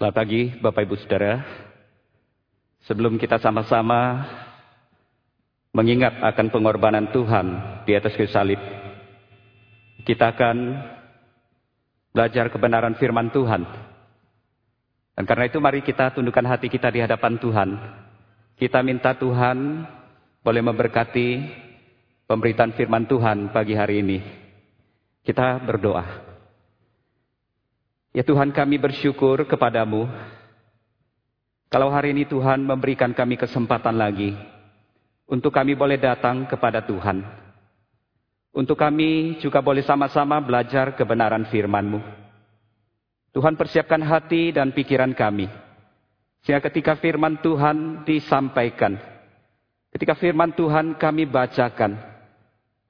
Selamat pagi Bapak Ibu Saudara. Sebelum kita sama-sama mengingat akan pengorbanan Tuhan di atas kayu salib, kita akan belajar kebenaran firman Tuhan. Dan karena itu mari kita tundukkan hati kita di hadapan Tuhan. Kita minta Tuhan boleh memberkati pemberitaan firman Tuhan pagi hari ini. Kita berdoa. Ya Tuhan kami bersyukur kepadamu. Kalau hari ini Tuhan memberikan kami kesempatan lagi. Untuk kami boleh datang kepada Tuhan. Untuk kami juga boleh sama-sama belajar kebenaran firman-Mu. Tuhan persiapkan hati dan pikiran kami. Sehingga ketika firman Tuhan disampaikan. Ketika firman Tuhan kami bacakan.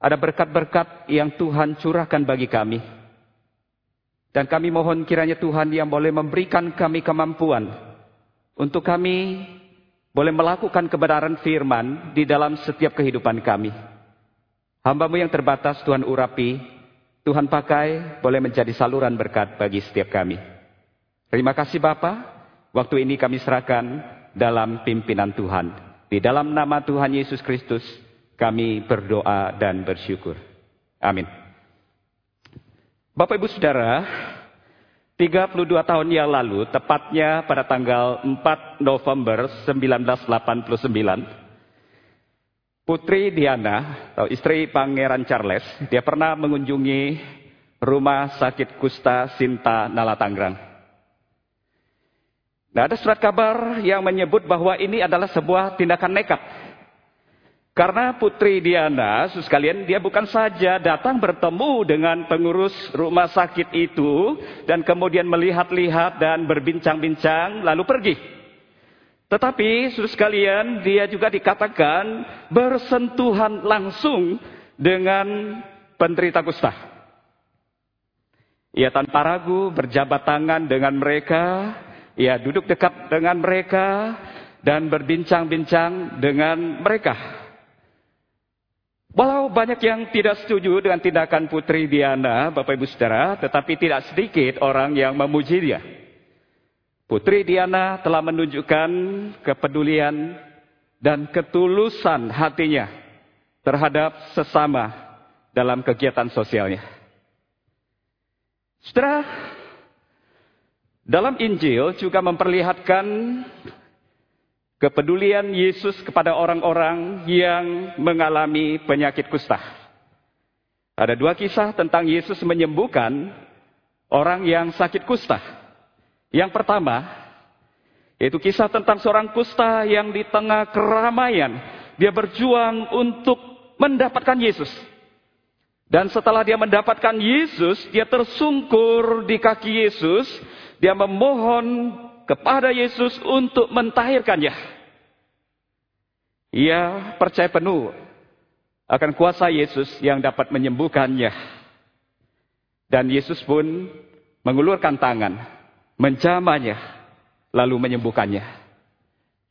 Ada berkat-berkat yang Tuhan curahkan bagi kami dan kami mohon kiranya Tuhan yang boleh memberikan kami kemampuan untuk kami boleh melakukan kebenaran firman di dalam setiap kehidupan kami. Hambamu yang terbatas Tuhan urapi, Tuhan pakai boleh menjadi saluran berkat bagi setiap kami. Terima kasih Bapa, waktu ini kami serahkan dalam pimpinan Tuhan. Di dalam nama Tuhan Yesus Kristus kami berdoa dan bersyukur. Amin. Bapak Ibu Saudara, 32 tahun yang lalu, tepatnya pada tanggal 4 November 1989, Putri Diana, atau istri Pangeran Charles, dia pernah mengunjungi rumah sakit kusta Sinta Nala Tangerang. Nah, ada surat kabar yang menyebut bahwa ini adalah sebuah tindakan nekat karena Putri Diana, sekalian, dia bukan saja datang bertemu dengan pengurus rumah sakit itu dan kemudian melihat-lihat dan berbincang-bincang lalu pergi. Tetapi, sekalian, dia juga dikatakan bersentuhan langsung dengan penderita kusta. Ia tanpa ragu berjabat tangan dengan mereka, ia duduk dekat dengan mereka dan berbincang-bincang dengan mereka. Walau banyak yang tidak setuju dengan tindakan Putri Diana, Bapak Ibu Saudara, tetapi tidak sedikit orang yang memuji dia. Putri Diana telah menunjukkan kepedulian dan ketulusan hatinya terhadap sesama dalam kegiatan sosialnya. Saudara, dalam Injil juga memperlihatkan kepedulian Yesus kepada orang-orang yang mengalami penyakit kusta. Ada dua kisah tentang Yesus menyembuhkan orang yang sakit kusta. Yang pertama, yaitu kisah tentang seorang kusta yang di tengah keramaian, dia berjuang untuk mendapatkan Yesus. Dan setelah dia mendapatkan Yesus, dia tersungkur di kaki Yesus, dia memohon kepada Yesus untuk mentahirkannya. Ia percaya penuh akan kuasa Yesus yang dapat menyembuhkannya. Dan Yesus pun mengulurkan tangan, menjamahnya, lalu menyembuhkannya.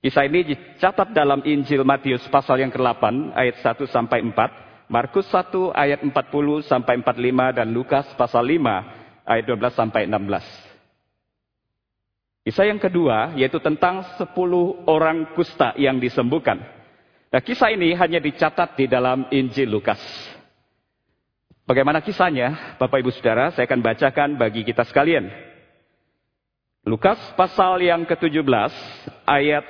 Kisah ini dicatat dalam Injil Matius pasal yang ke-8 ayat 1 sampai 4, Markus 1 ayat 40 sampai 45 dan Lukas pasal 5 ayat 12 sampai 16. Kisah yang kedua yaitu tentang 10 orang kusta yang disembuhkan. Nah, kisah ini hanya dicatat di dalam Injil Lukas. Bagaimana kisahnya? Bapak Ibu Saudara, saya akan bacakan bagi kita sekalian. Lukas pasal yang ke-17 ayat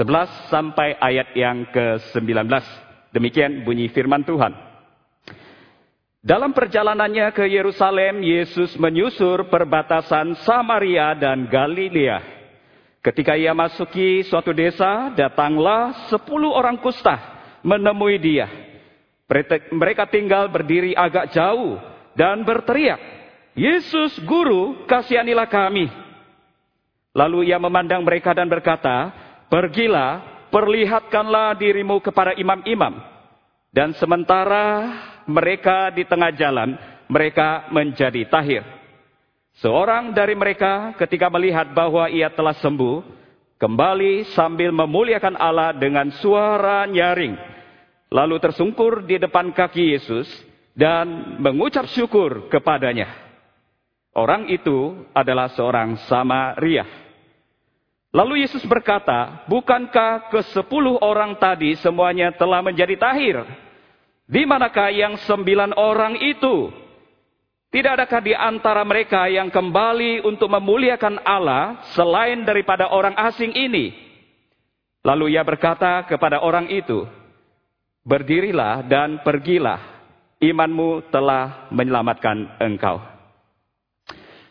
11 sampai ayat yang ke-19. Demikian bunyi firman Tuhan. Dalam perjalanannya ke Yerusalem, Yesus menyusur perbatasan Samaria dan Galilea. Ketika ia masuki suatu desa, datanglah sepuluh orang kusta menemui dia. Mereka tinggal berdiri agak jauh dan berteriak, Yesus Guru, kasihanilah kami. Lalu ia memandang mereka dan berkata, Pergilah, perlihatkanlah dirimu kepada imam-imam. Dan sementara mereka di tengah jalan, mereka menjadi tahir. Seorang dari mereka ketika melihat bahwa ia telah sembuh, kembali sambil memuliakan Allah dengan suara nyaring. Lalu tersungkur di depan kaki Yesus dan mengucap syukur kepadanya. Orang itu adalah seorang Samaria. Lalu Yesus berkata, bukankah ke sepuluh orang tadi semuanya telah menjadi tahir? Di manakah yang sembilan orang itu? Tidak adakah di antara mereka yang kembali untuk memuliakan Allah selain daripada orang asing ini? Lalu ia berkata kepada orang itu, Berdirilah dan pergilah, imanmu telah menyelamatkan engkau.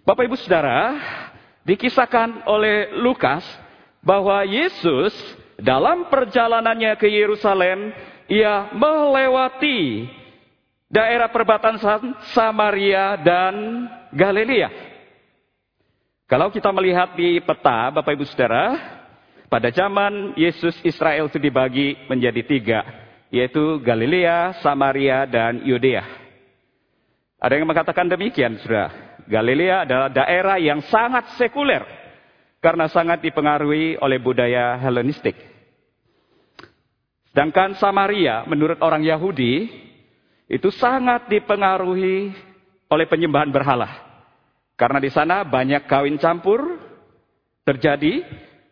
Bapak ibu saudara, dikisahkan oleh Lukas bahwa Yesus dalam perjalanannya ke Yerusalem, ia melewati daerah perbatasan Samaria dan Galilea. Kalau kita melihat di peta, Bapak Ibu Saudara, pada zaman Yesus Israel itu dibagi menjadi tiga, yaitu Galilea, Samaria, dan Yudea. Ada yang mengatakan demikian, Saudara. Galilea adalah daerah yang sangat sekuler karena sangat dipengaruhi oleh budaya Helenistik. Sedangkan Samaria menurut orang Yahudi itu sangat dipengaruhi oleh penyembahan berhala. Karena di sana banyak kawin campur terjadi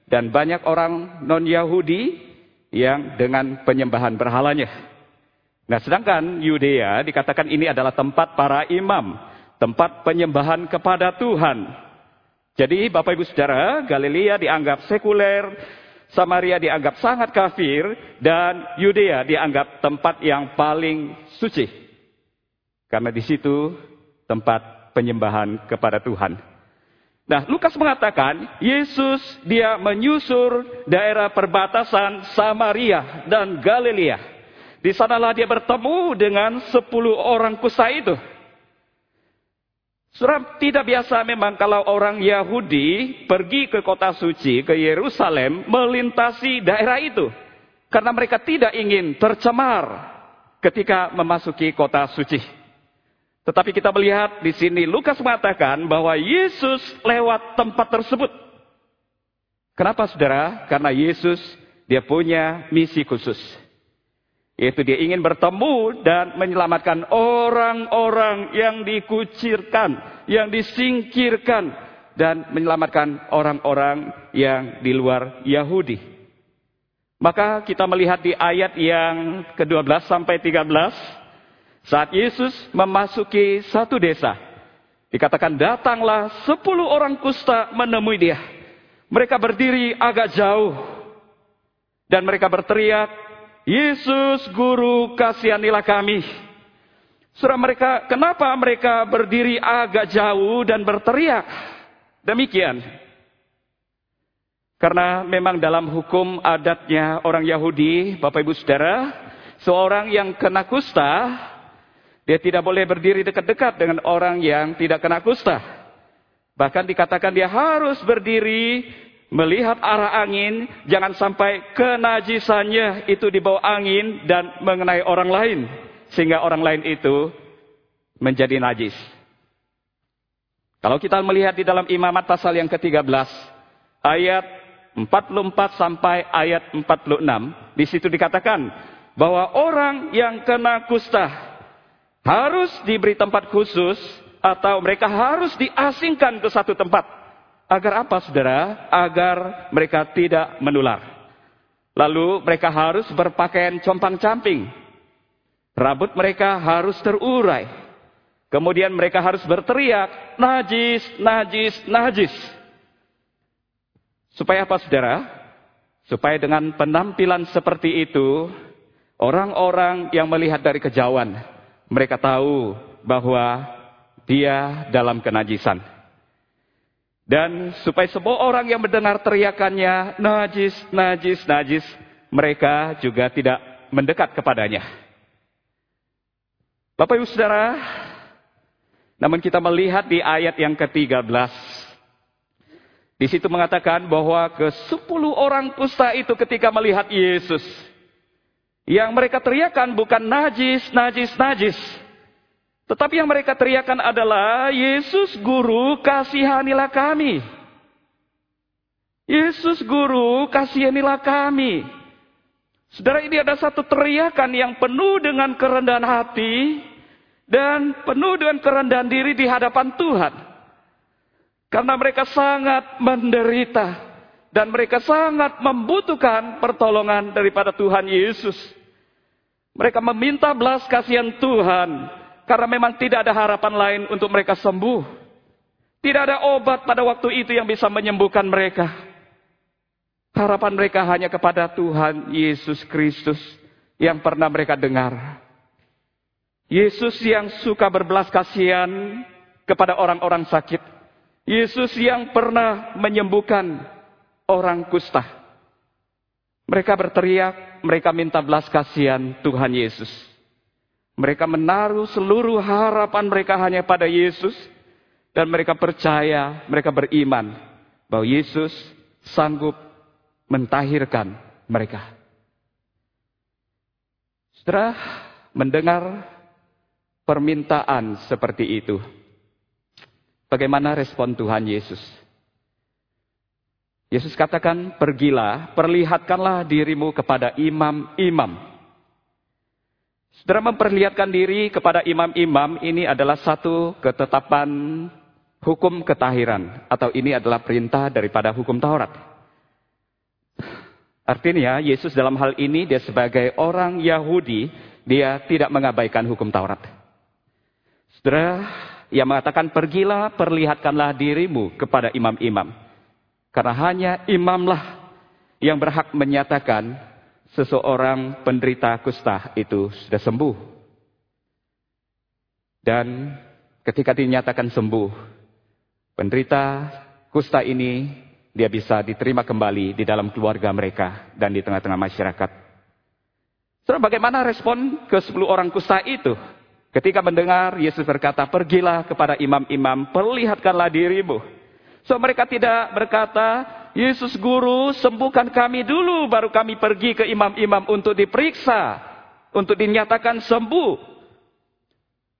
dan banyak orang non-Yahudi yang dengan penyembahan berhalanya. Nah, sedangkan Yudea dikatakan ini adalah tempat para imam tempat penyembahan kepada Tuhan. Jadi Bapak Ibu Saudara, Galilea dianggap sekuler, Samaria dianggap sangat kafir, dan Yudea dianggap tempat yang paling suci. Karena di situ tempat penyembahan kepada Tuhan. Nah, Lukas mengatakan, Yesus dia menyusur daerah perbatasan Samaria dan Galilea. Di sanalah dia bertemu dengan sepuluh orang kusta itu. Surah tidak biasa memang kalau orang Yahudi pergi ke kota suci, ke Yerusalem, melintasi daerah itu. Karena mereka tidak ingin tercemar ketika memasuki kota suci. Tetapi kita melihat di sini Lukas mengatakan bahwa Yesus lewat tempat tersebut. Kenapa saudara? Karena Yesus dia punya misi khusus. Yaitu dia ingin bertemu dan menyelamatkan orang-orang yang dikucirkan, yang disingkirkan, dan menyelamatkan orang-orang yang di luar Yahudi. Maka kita melihat di ayat yang ke-12 sampai 13, saat Yesus memasuki satu desa, dikatakan datanglah sepuluh orang kusta menemui dia. Mereka berdiri agak jauh, dan mereka berteriak, Yesus guru kasihanilah kami. Surah mereka, kenapa mereka berdiri agak jauh dan berteriak? Demikian. Karena memang dalam hukum adatnya orang Yahudi, Bapak Ibu Saudara, seorang yang kena kusta, dia tidak boleh berdiri dekat-dekat dengan orang yang tidak kena kusta. Bahkan dikatakan dia harus berdiri melihat arah angin, jangan sampai kenajisannya itu dibawa angin dan mengenai orang lain. Sehingga orang lain itu menjadi najis. Kalau kita melihat di dalam imamat pasal yang ke-13, ayat 44 sampai ayat 46, di situ dikatakan bahwa orang yang kena kusta harus diberi tempat khusus atau mereka harus diasingkan ke satu tempat Agar apa saudara? Agar mereka tidak menular. Lalu mereka harus berpakaian compang-camping. Rambut mereka harus terurai. Kemudian mereka harus berteriak, najis, najis, najis. Supaya apa saudara? Supaya dengan penampilan seperti itu, orang-orang yang melihat dari kejauhan, mereka tahu bahwa dia dalam kenajisan. Dan supaya semua orang yang mendengar teriakannya, najis, najis, najis, mereka juga tidak mendekat kepadanya. Bapak Ibu Saudara, namun kita melihat di ayat yang ke-13. Di situ mengatakan bahwa ke sepuluh orang kusta itu ketika melihat Yesus. Yang mereka teriakan bukan najis, najis, najis. Tetapi yang mereka teriakan adalah, Yesus Guru kasihanilah kami. Yesus Guru kasihanilah kami. Saudara ini ada satu teriakan yang penuh dengan kerendahan hati dan penuh dengan kerendahan diri di hadapan Tuhan. Karena mereka sangat menderita. Dan mereka sangat membutuhkan pertolongan daripada Tuhan Yesus. Mereka meminta belas kasihan Tuhan. Karena memang tidak ada harapan lain untuk mereka sembuh. Tidak ada obat pada waktu itu yang bisa menyembuhkan mereka. Harapan mereka hanya kepada Tuhan Yesus Kristus yang pernah mereka dengar. Yesus yang suka berbelas kasihan kepada orang-orang sakit. Yesus yang pernah menyembuhkan orang kusta. Mereka berteriak, mereka minta belas kasihan Tuhan Yesus. Mereka menaruh seluruh harapan mereka hanya pada Yesus. Dan mereka percaya, mereka beriman bahwa Yesus sanggup mentahirkan mereka. Setelah mendengar permintaan seperti itu, bagaimana respon Tuhan Yesus? Yesus katakan, pergilah, perlihatkanlah dirimu kepada imam-imam. Saudara memperlihatkan diri kepada imam-imam ini adalah satu ketetapan hukum ketahiran. Atau ini adalah perintah daripada hukum Taurat. Artinya Yesus dalam hal ini dia sebagai orang Yahudi, dia tidak mengabaikan hukum Taurat. Saudara, yang mengatakan pergilah perlihatkanlah dirimu kepada imam-imam. Karena hanya imamlah yang berhak menyatakan seseorang penderita kusta itu sudah sembuh. Dan ketika dinyatakan sembuh, penderita kusta ini dia bisa diterima kembali di dalam keluarga mereka dan di tengah-tengah masyarakat. Saudara, bagaimana respon ke sepuluh orang kusta itu? Ketika mendengar Yesus berkata, pergilah kepada imam-imam, perlihatkanlah dirimu. So mereka tidak berkata, Yesus guru sembuhkan kami dulu baru kami pergi ke imam-imam untuk diperiksa. Untuk dinyatakan sembuh.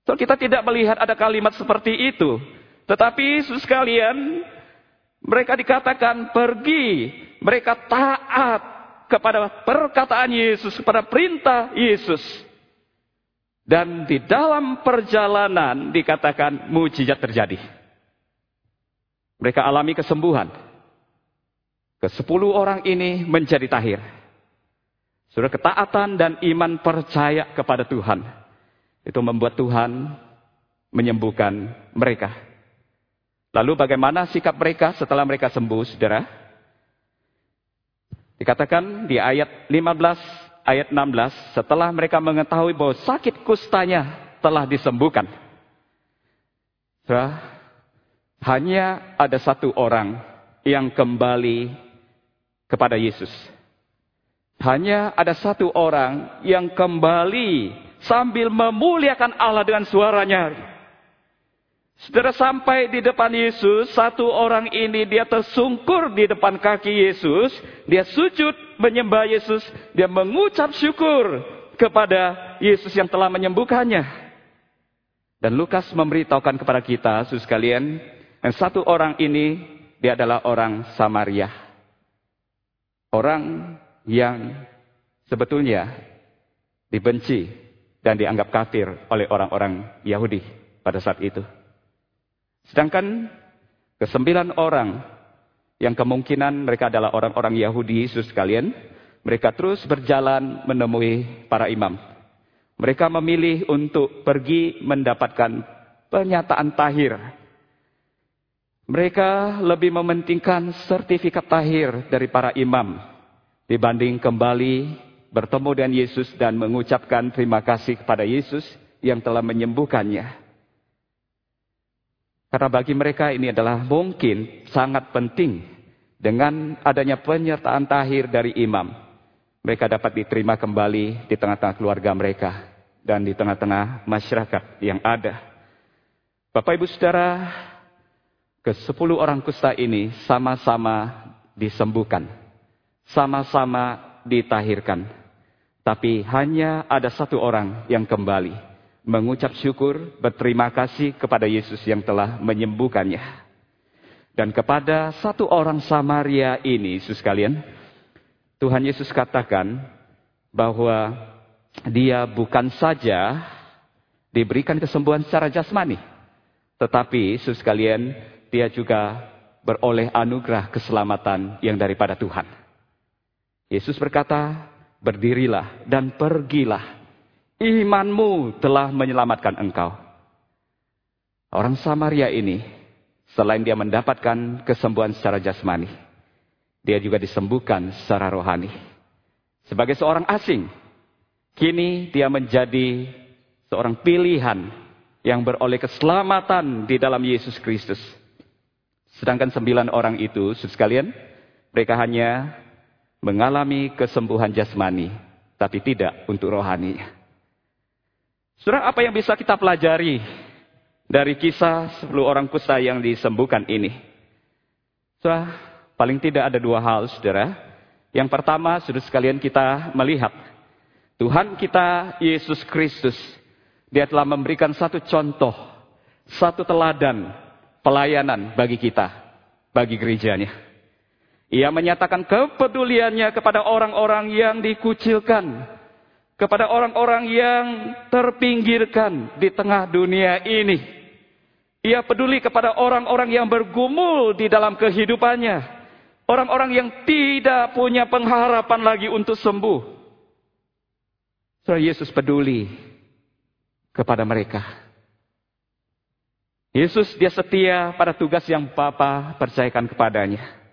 So kita tidak melihat ada kalimat seperti itu. Tetapi Yesus sekalian, mereka dikatakan pergi. Mereka taat kepada perkataan Yesus, kepada perintah Yesus. Dan di dalam perjalanan dikatakan mujizat terjadi. Mereka alami kesembuhan. Kesepuluh orang ini menjadi tahir. Sudah ketaatan dan iman percaya kepada Tuhan. Itu membuat Tuhan menyembuhkan mereka. Lalu bagaimana sikap mereka setelah mereka sembuh, saudara? Dikatakan di ayat 15, ayat 16, setelah mereka mengetahui bahwa sakit kustanya telah disembuhkan. Saudara, hanya ada satu orang yang kembali kepada Yesus. Hanya ada satu orang yang kembali sambil memuliakan Allah dengan suaranya. Saudara sampai di depan Yesus, satu orang ini dia tersungkur di depan kaki Yesus, dia sujud menyembah Yesus, dia mengucap syukur kepada Yesus yang telah menyembuhkannya. Dan Lukas memberitahukan kepada kita, saudara sekalian, dan satu orang ini, dia adalah orang Samaria. Orang yang sebetulnya dibenci dan dianggap kafir oleh orang-orang Yahudi pada saat itu. Sedangkan kesembilan orang yang kemungkinan mereka adalah orang-orang Yahudi, Yesus sekalian, mereka terus berjalan menemui para imam. Mereka memilih untuk pergi mendapatkan pernyataan tahir mereka lebih mementingkan sertifikat tahir dari para imam dibanding kembali bertemu dengan Yesus dan mengucapkan terima kasih kepada Yesus yang telah menyembuhkannya. Karena bagi mereka ini adalah mungkin sangat penting dengan adanya penyertaan tahir dari imam. Mereka dapat diterima kembali di tengah-tengah keluarga mereka dan di tengah-tengah masyarakat yang ada. Bapak Ibu Saudara, ke sepuluh orang kusta ini sama-sama disembuhkan. Sama-sama ditahirkan. Tapi hanya ada satu orang yang kembali. Mengucap syukur, berterima kasih kepada Yesus yang telah menyembuhkannya. Dan kepada satu orang Samaria ini, Yesus kalian, Tuhan Yesus katakan bahwa dia bukan saja diberikan kesembuhan secara jasmani. Tetapi, Yesus kalian, dia juga beroleh anugerah keselamatan yang daripada Tuhan. Yesus berkata, berdirilah dan pergilah. Imanmu telah menyelamatkan engkau. Orang Samaria ini, selain dia mendapatkan kesembuhan secara jasmani, dia juga disembuhkan secara rohani. Sebagai seorang asing, kini dia menjadi seorang pilihan yang beroleh keselamatan di dalam Yesus Kristus. Sedangkan sembilan orang itu, sekalian, mereka hanya mengalami kesembuhan jasmani, tapi tidak untuk rohani. Saudara, apa yang bisa kita pelajari dari kisah 10 orang kusta yang disembuhkan ini? Saudara, paling tidak ada dua hal, saudara. Yang pertama, saudara sekalian kita melihat Tuhan kita Yesus Kristus, dia telah memberikan satu contoh, satu teladan pelayanan bagi kita, bagi gerejanya. Ia menyatakan kepeduliannya kepada orang-orang yang dikucilkan, kepada orang-orang yang terpinggirkan di tengah dunia ini. Ia peduli kepada orang-orang yang bergumul di dalam kehidupannya, orang-orang yang tidak punya pengharapan lagi untuk sembuh. So, Yesus peduli kepada mereka. Yesus dia setia pada tugas yang Bapa percayakan kepadanya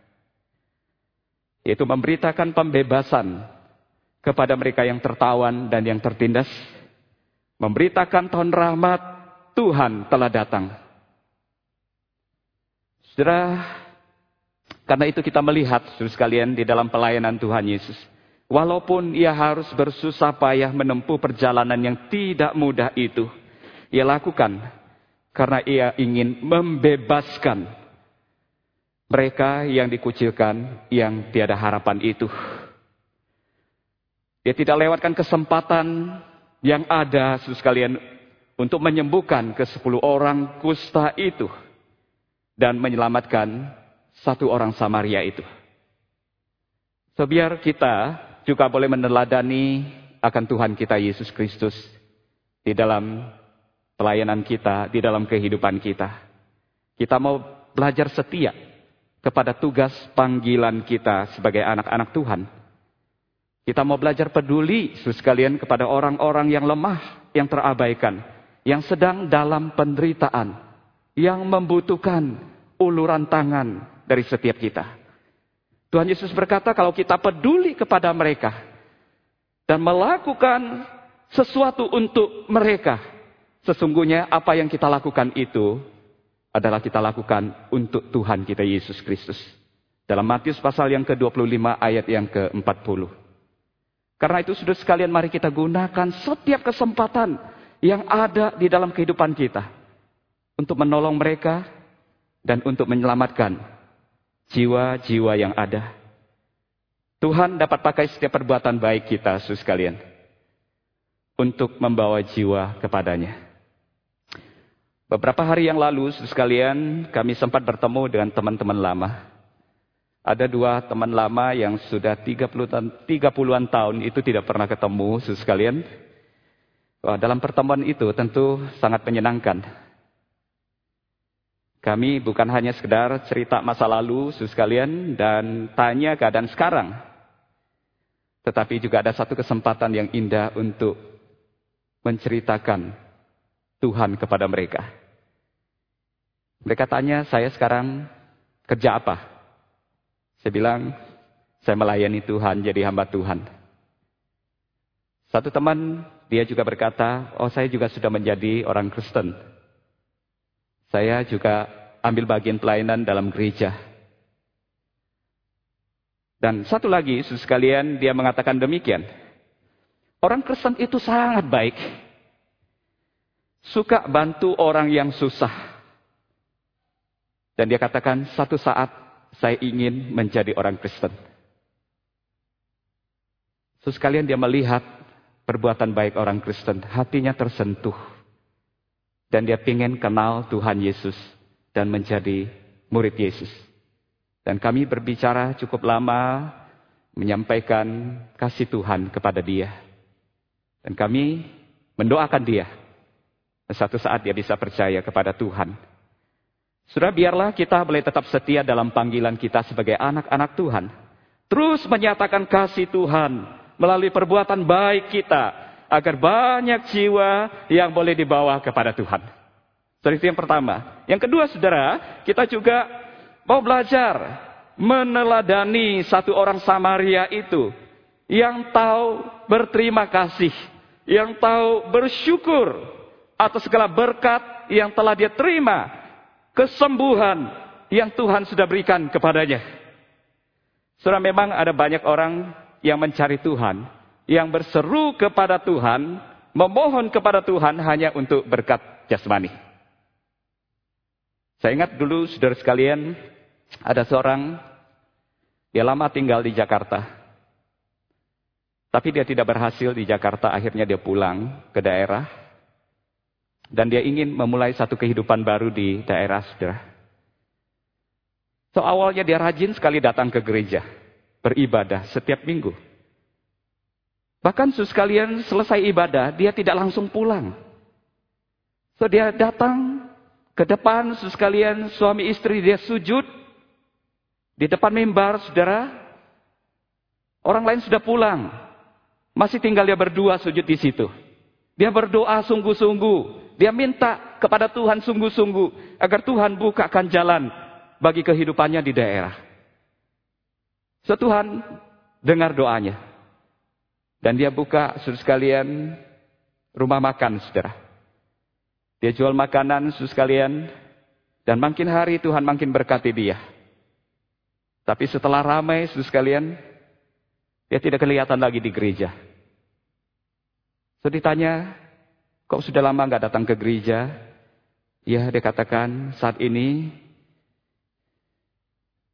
yaitu memberitakan pembebasan kepada mereka yang tertawan dan yang tertindas, memberitakan tahun rahmat Tuhan telah datang. Saudara, karena itu kita melihat, saudara sekalian, di dalam pelayanan Tuhan Yesus. Walaupun ia harus bersusah payah menempuh perjalanan yang tidak mudah itu, ia lakukan karena ia ingin membebaskan mereka yang dikucilkan, yang tiada harapan itu. Dia tidak lewatkan kesempatan yang ada, sekalian, untuk menyembuhkan ke sepuluh orang kusta itu. Dan menyelamatkan satu orang Samaria itu. So, biar kita juga boleh meneladani akan Tuhan kita Yesus Kristus di dalam pelayanan kita, di dalam kehidupan kita. Kita mau belajar setia kepada tugas panggilan kita sebagai anak-anak Tuhan. Kita mau belajar peduli, sekalian, kepada orang-orang yang lemah, yang terabaikan, yang sedang dalam penderitaan, yang membutuhkan uluran tangan dari setiap kita. Tuhan Yesus berkata, kalau kita peduli kepada mereka dan melakukan sesuatu untuk mereka, sesungguhnya apa yang kita lakukan itu adalah kita lakukan untuk Tuhan kita Yesus Kristus. Dalam Matius pasal yang ke-25 ayat yang ke-40. Karena itu sudah sekalian mari kita gunakan setiap kesempatan yang ada di dalam kehidupan kita. Untuk menolong mereka dan untuk menyelamatkan jiwa-jiwa yang ada. Tuhan dapat pakai setiap perbuatan baik kita, sus sekalian. Untuk membawa jiwa kepadanya. Beberapa hari yang lalu, sekalian, kami sempat bertemu dengan teman-teman lama. Ada dua teman lama yang sudah 30-an tahun itu tidak pernah ketemu, sekalian. Dalam pertemuan itu tentu sangat menyenangkan. Kami bukan hanya sekedar cerita masa lalu, sekalian, dan tanya keadaan sekarang. Tetapi juga ada satu kesempatan yang indah untuk menceritakan Tuhan kepada mereka. Mereka tanya, saya sekarang kerja apa? Saya bilang, saya melayani Tuhan, jadi hamba Tuhan. Satu teman, dia juga berkata, oh saya juga sudah menjadi orang Kristen. Saya juga ambil bagian pelayanan dalam gereja. Dan satu lagi, sekalian, dia mengatakan demikian. Orang Kristen itu sangat baik. Suka bantu orang yang susah. Dan dia katakan, satu saat saya ingin menjadi orang Kristen. Sesekalian dia melihat perbuatan baik orang Kristen, hatinya tersentuh. Dan dia ingin kenal Tuhan Yesus dan menjadi murid Yesus. Dan kami berbicara cukup lama menyampaikan kasih Tuhan kepada dia. Dan kami mendoakan dia. Dan satu saat dia bisa percaya kepada Tuhan Sudah biarlah kita boleh tetap setia dalam panggilan kita sebagai anak-anak Tuhan. Terus menyatakan kasih Tuhan melalui perbuatan baik kita agar banyak jiwa yang boleh dibawa kepada Tuhan. Jadi itu yang pertama. Yang kedua saudara, kita juga mau belajar meneladani satu orang Samaria itu yang tahu berterima kasih, yang tahu bersyukur atas segala berkat yang telah dia terima kesembuhan yang Tuhan sudah berikan kepadanya. Saudara memang ada banyak orang yang mencari Tuhan, yang berseru kepada Tuhan, memohon kepada Tuhan hanya untuk berkat jasmani. Saya ingat dulu saudara sekalian, ada seorang, dia lama tinggal di Jakarta. Tapi dia tidak berhasil di Jakarta, akhirnya dia pulang ke daerah dan dia ingin memulai satu kehidupan baru di daerah saudara. So awalnya dia rajin sekali datang ke gereja. Beribadah setiap minggu. Bahkan sekalian selesai ibadah, dia tidak langsung pulang. So dia datang ke depan sekalian suami istri dia sujud. Di depan mimbar saudara. Orang lain sudah pulang. Masih tinggal dia berdua sujud di situ. Dia berdoa sungguh-sungguh. Dia minta kepada Tuhan sungguh-sungguh agar Tuhan bukakan jalan bagi kehidupannya di daerah. So Tuhan dengar doanya. Dan dia buka saudara sekalian rumah makan saudara. Dia jual makanan saudara sekalian. Dan makin hari Tuhan makin berkati dia. Tapi setelah ramai saudara sekalian. Dia tidak kelihatan lagi di gereja. So ditanya, Kok sudah lama nggak datang ke gereja? Ya, dia katakan saat ini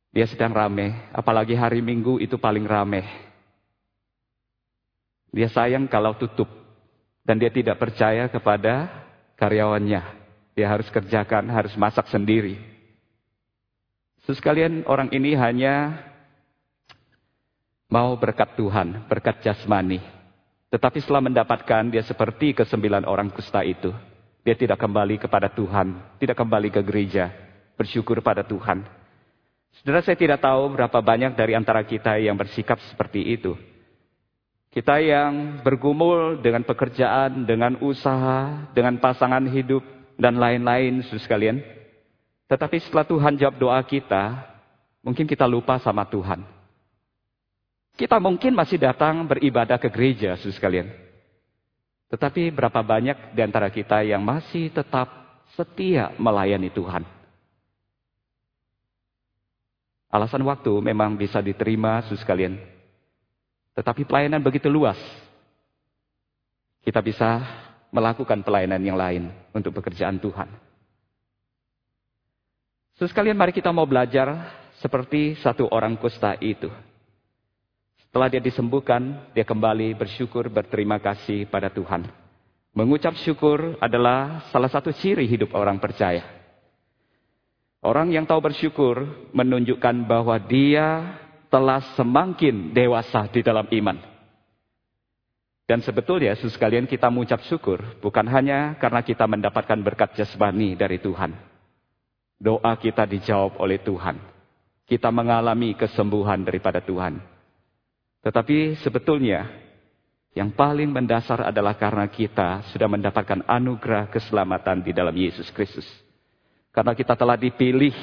dia sedang rame. Apalagi hari Minggu itu paling rame. Dia sayang kalau tutup. Dan dia tidak percaya kepada karyawannya. Dia harus kerjakan, harus masak sendiri. Terus orang ini hanya mau berkat Tuhan, berkat jasmani. Tetapi setelah mendapatkan dia seperti kesembilan orang kusta itu. Dia tidak kembali kepada Tuhan. Tidak kembali ke gereja. Bersyukur pada Tuhan. Saudara saya tidak tahu berapa banyak dari antara kita yang bersikap seperti itu. Kita yang bergumul dengan pekerjaan, dengan usaha, dengan pasangan hidup, dan lain-lain, saudara sekalian. Tetapi setelah Tuhan jawab doa kita, mungkin kita lupa sama Tuhan. Kita mungkin masih datang beribadah ke gereja, saudara sekalian. Tetapi berapa banyak di antara kita yang masih tetap setia melayani Tuhan. Alasan waktu memang bisa diterima, saudara sekalian. Tetapi pelayanan begitu luas. Kita bisa melakukan pelayanan yang lain untuk pekerjaan Tuhan. Saudara sekalian, mari kita mau belajar seperti satu orang kusta itu. Setelah dia disembuhkan, dia kembali bersyukur, berterima kasih pada Tuhan. Mengucap syukur adalah salah satu ciri hidup orang percaya. Orang yang tahu bersyukur menunjukkan bahwa dia telah semakin dewasa di dalam iman. Dan sebetulnya sekalian kita mengucap syukur bukan hanya karena kita mendapatkan berkat jasmani dari Tuhan. Doa kita dijawab oleh Tuhan. Kita mengalami kesembuhan daripada Tuhan. Tetapi sebetulnya yang paling mendasar adalah karena kita sudah mendapatkan anugerah keselamatan di dalam Yesus Kristus. Karena kita telah dipilih.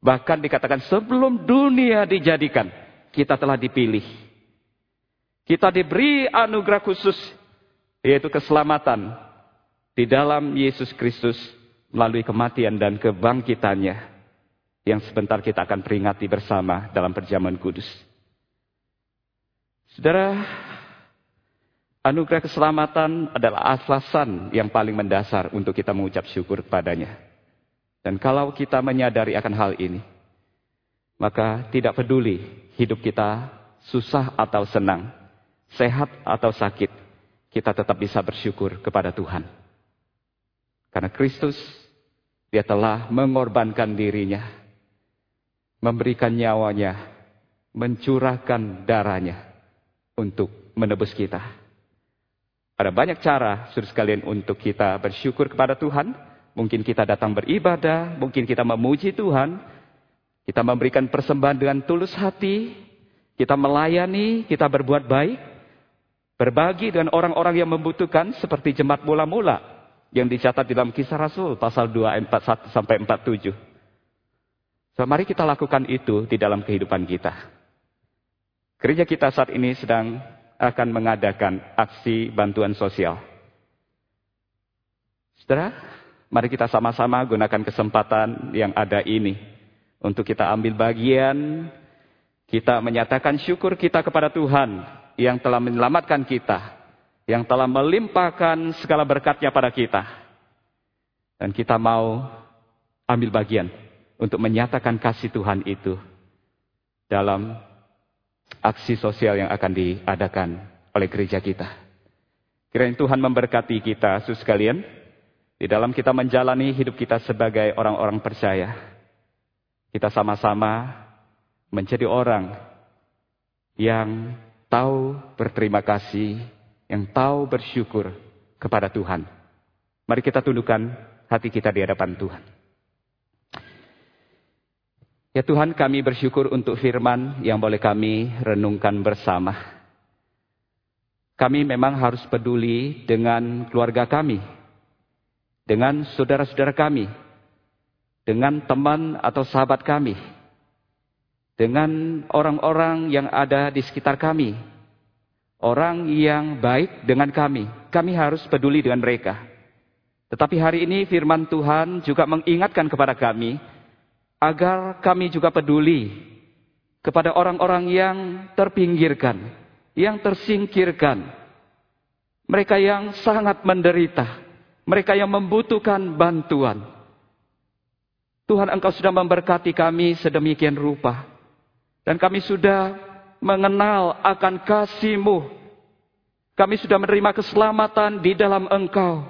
Bahkan dikatakan sebelum dunia dijadikan. Kita telah dipilih. Kita diberi anugerah khusus. Yaitu keselamatan. Di dalam Yesus Kristus. Melalui kematian dan kebangkitannya. Yang sebentar kita akan peringati bersama dalam perjamuan kudus. Saudara, anugerah keselamatan adalah alasan yang paling mendasar untuk kita mengucap syukur kepadanya. Dan kalau kita menyadari akan hal ini, maka tidak peduli hidup kita susah atau senang, sehat atau sakit, kita tetap bisa bersyukur kepada Tuhan. Karena Kristus, dia telah mengorbankan dirinya, memberikan nyawanya, mencurahkan darahnya untuk menebus kita. Ada banyak cara, suruh sekalian, untuk kita bersyukur kepada Tuhan. Mungkin kita datang beribadah, mungkin kita memuji Tuhan, kita memberikan persembahan dengan tulus hati, kita melayani, kita berbuat baik, berbagi dengan orang-orang yang membutuhkan seperti jemaat mula-mula yang dicatat dalam kisah Rasul pasal 2 ayat 41 sampai 47. So, mari kita lakukan itu di dalam kehidupan kita. Gereja kita saat ini sedang akan mengadakan aksi bantuan sosial. Saudara, mari kita sama-sama gunakan kesempatan yang ada ini untuk kita ambil bagian, kita menyatakan syukur kita kepada Tuhan yang telah menyelamatkan kita, yang telah melimpahkan segala berkatnya pada kita. Dan kita mau ambil bagian untuk menyatakan kasih Tuhan itu dalam aksi sosial yang akan diadakan oleh gereja kita. Kiranya Tuhan memberkati kita, sus sekalian, di dalam kita menjalani hidup kita sebagai orang-orang percaya. Kita sama-sama menjadi orang yang tahu berterima kasih, yang tahu bersyukur kepada Tuhan. Mari kita tundukkan hati kita di hadapan Tuhan. Ya Tuhan kami bersyukur untuk firman yang boleh kami renungkan bersama. Kami memang harus peduli dengan keluarga kami. Dengan saudara-saudara kami. Dengan teman atau sahabat kami. Dengan orang-orang yang ada di sekitar kami. Orang yang baik dengan kami. Kami harus peduli dengan mereka. Tetapi hari ini firman Tuhan juga mengingatkan kepada kami agar kami juga peduli kepada orang-orang yang terpinggirkan, yang tersingkirkan, mereka yang sangat menderita, mereka yang membutuhkan bantuan. Tuhan Engkau sudah memberkati kami sedemikian rupa. Dan kami sudah mengenal akan kasih-Mu. Kami sudah menerima keselamatan di dalam Engkau.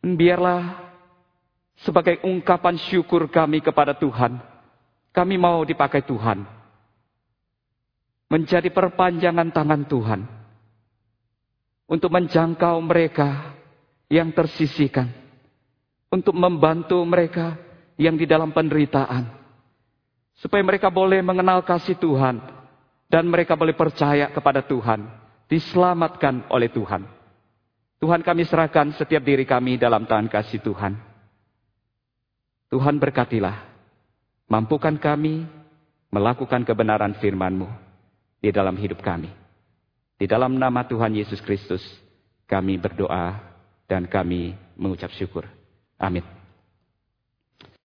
Biarlah sebagai ungkapan syukur kami kepada Tuhan. Kami mau dipakai Tuhan. Menjadi perpanjangan tangan Tuhan. Untuk menjangkau mereka yang tersisihkan. Untuk membantu mereka yang di dalam penderitaan. Supaya mereka boleh mengenal kasih Tuhan. Dan mereka boleh percaya kepada Tuhan. Diselamatkan oleh Tuhan. Tuhan kami serahkan setiap diri kami dalam tangan kasih Tuhan. Tuhan berkatilah, mampukan kami melakukan kebenaran firman-Mu di dalam hidup kami. Di dalam nama Tuhan Yesus Kristus, kami berdoa dan kami mengucap syukur. Amin.